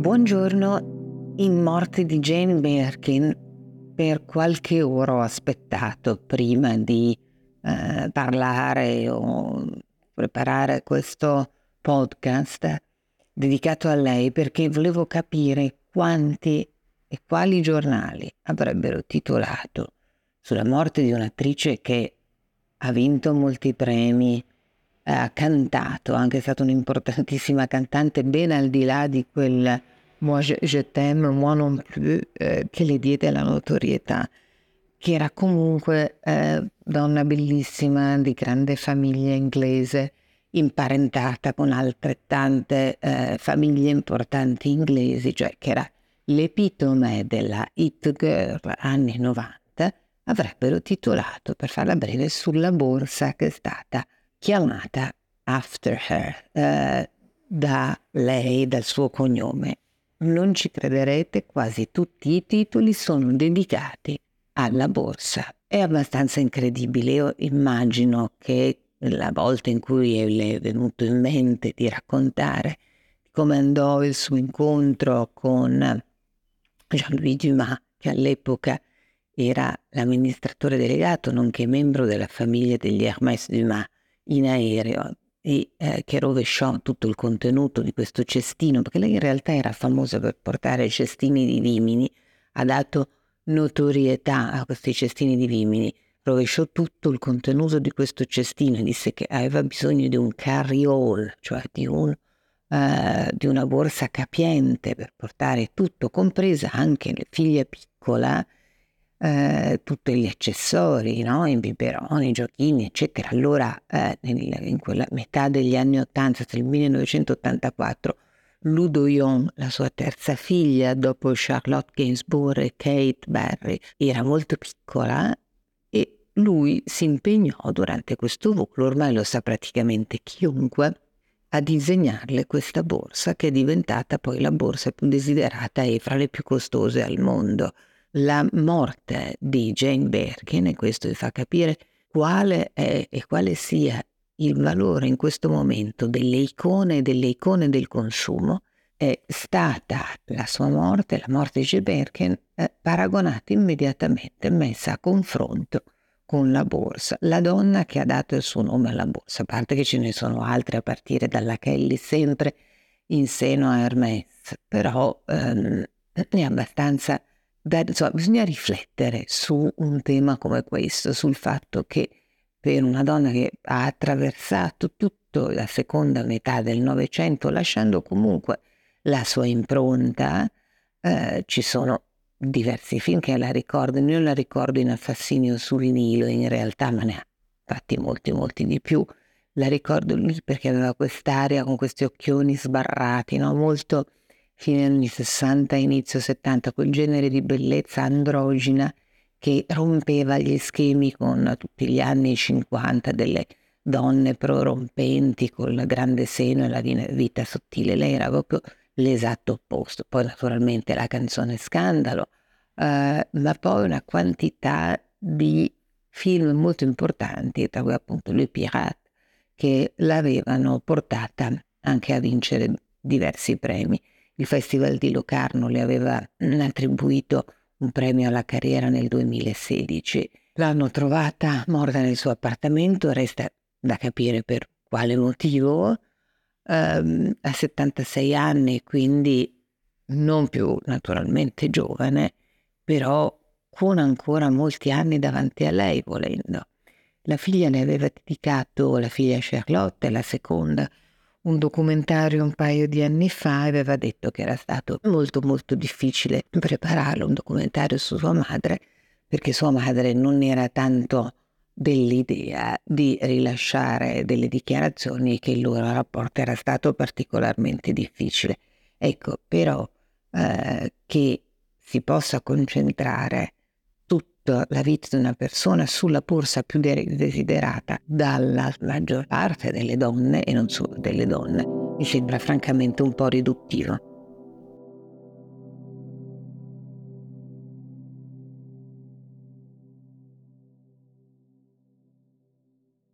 Buongiorno, in morte di Jane Birkin per qualche ora ho aspettato prima di eh, parlare o preparare questo podcast dedicato a lei perché volevo capire quanti e quali giornali avrebbero titolato sulla morte di un'attrice che ha vinto molti premi, ha cantato, anche è stata un'importantissima cantante ben al di là di quel Moi je, je t'aime, moi non plus, eh, che le diede la notorietà, che era comunque eh, donna bellissima, di grande famiglia inglese, imparentata con altrettante eh, famiglie importanti inglesi, cioè che era l'epitome della hit girl anni 90, avrebbero titolato, per farla breve, sulla borsa che è stata chiamata After Her eh, da lei, dal suo cognome non ci crederete, quasi tutti i titoli sono dedicati alla borsa. È abbastanza incredibile, io immagino che la volta in cui le è venuto in mente di raccontare come andò il suo incontro con Jean-Louis Dumas, che all'epoca era l'amministratore delegato, nonché membro della famiglia degli Hermès Dumas, in aereo e eh, che rovesciò tutto il contenuto di questo cestino, perché lei in realtà era famosa per portare cestini di vimini, ha dato notorietà a questi cestini di vimini, rovesciò tutto il contenuto di questo cestino e disse che aveva bisogno di un carry-all, cioè di, un, uh, di una borsa capiente per portare tutto, compresa anche la figlia piccola, eh, tutti gli accessori, no? i biberoni, i giochini, eccetera. Allora, eh, nel, in quella metà degli anni 80, tra il 1984, Ludo Young, la sua terza figlia, dopo Charlotte Gainsbourg e Kate Barry, era molto piccola e lui si impegnò durante questo volo, ormai lo sa praticamente chiunque, a disegnarle questa borsa che è diventata poi la borsa più desiderata e fra le più costose al mondo la morte di Jane Birkin, e questo vi fa capire quale è e quale sia il valore in questo momento delle icone e delle icone del consumo, è stata la sua morte, la morte di Jane Birkin, eh, paragonata immediatamente, messa a confronto con la borsa, la donna che ha dato il suo nome alla borsa, a parte che ce ne sono altre a partire dalla Kelly, sempre in seno a Hermès, però ehm, è abbastanza da, insomma, bisogna riflettere su un tema come questo, sul fatto che per una donna che ha attraversato tutta la seconda metà del Novecento, lasciando comunque la sua impronta, eh, ci sono diversi film che la ricordano. Io la ricordo in Assassinio sul Nilo, in realtà, ma ne ha fatti molti, molti di più. La ricordo lì perché aveva quest'aria con questi occhioni sbarrati, no? molto fine anni 60, inizio 70, quel genere di bellezza androgina che rompeva gli schemi con tutti gli anni 50 delle donne prorompenti col grande seno e la vita sottile. Lei era proprio l'esatto opposto. Poi naturalmente la canzone Scandalo, eh, ma poi una quantità di film molto importanti, tra cui appunto Le Pirate, che l'avevano portata anche a vincere diversi premi. Il Festival di Locarno le aveva attribuito un premio alla carriera nel 2016. L'hanno trovata morta nel suo appartamento, resta da capire per quale motivo, ehm, a 76 anni, quindi non più naturalmente giovane, però con ancora molti anni davanti a lei volendo. La figlia ne aveva dedicato, la figlia Charlotte, la seconda, un documentario un paio di anni fa aveva detto che era stato molto molto difficile prepararlo, un documentario su sua madre, perché sua madre non era tanto dell'idea di rilasciare delle dichiarazioni e che il loro rapporto era stato particolarmente difficile. Ecco, però eh, che si possa concentrare la vita di una persona sulla borsa più desiderata dalla maggior parte delle donne e non solo delle donne mi sembra francamente un po' riduttivo.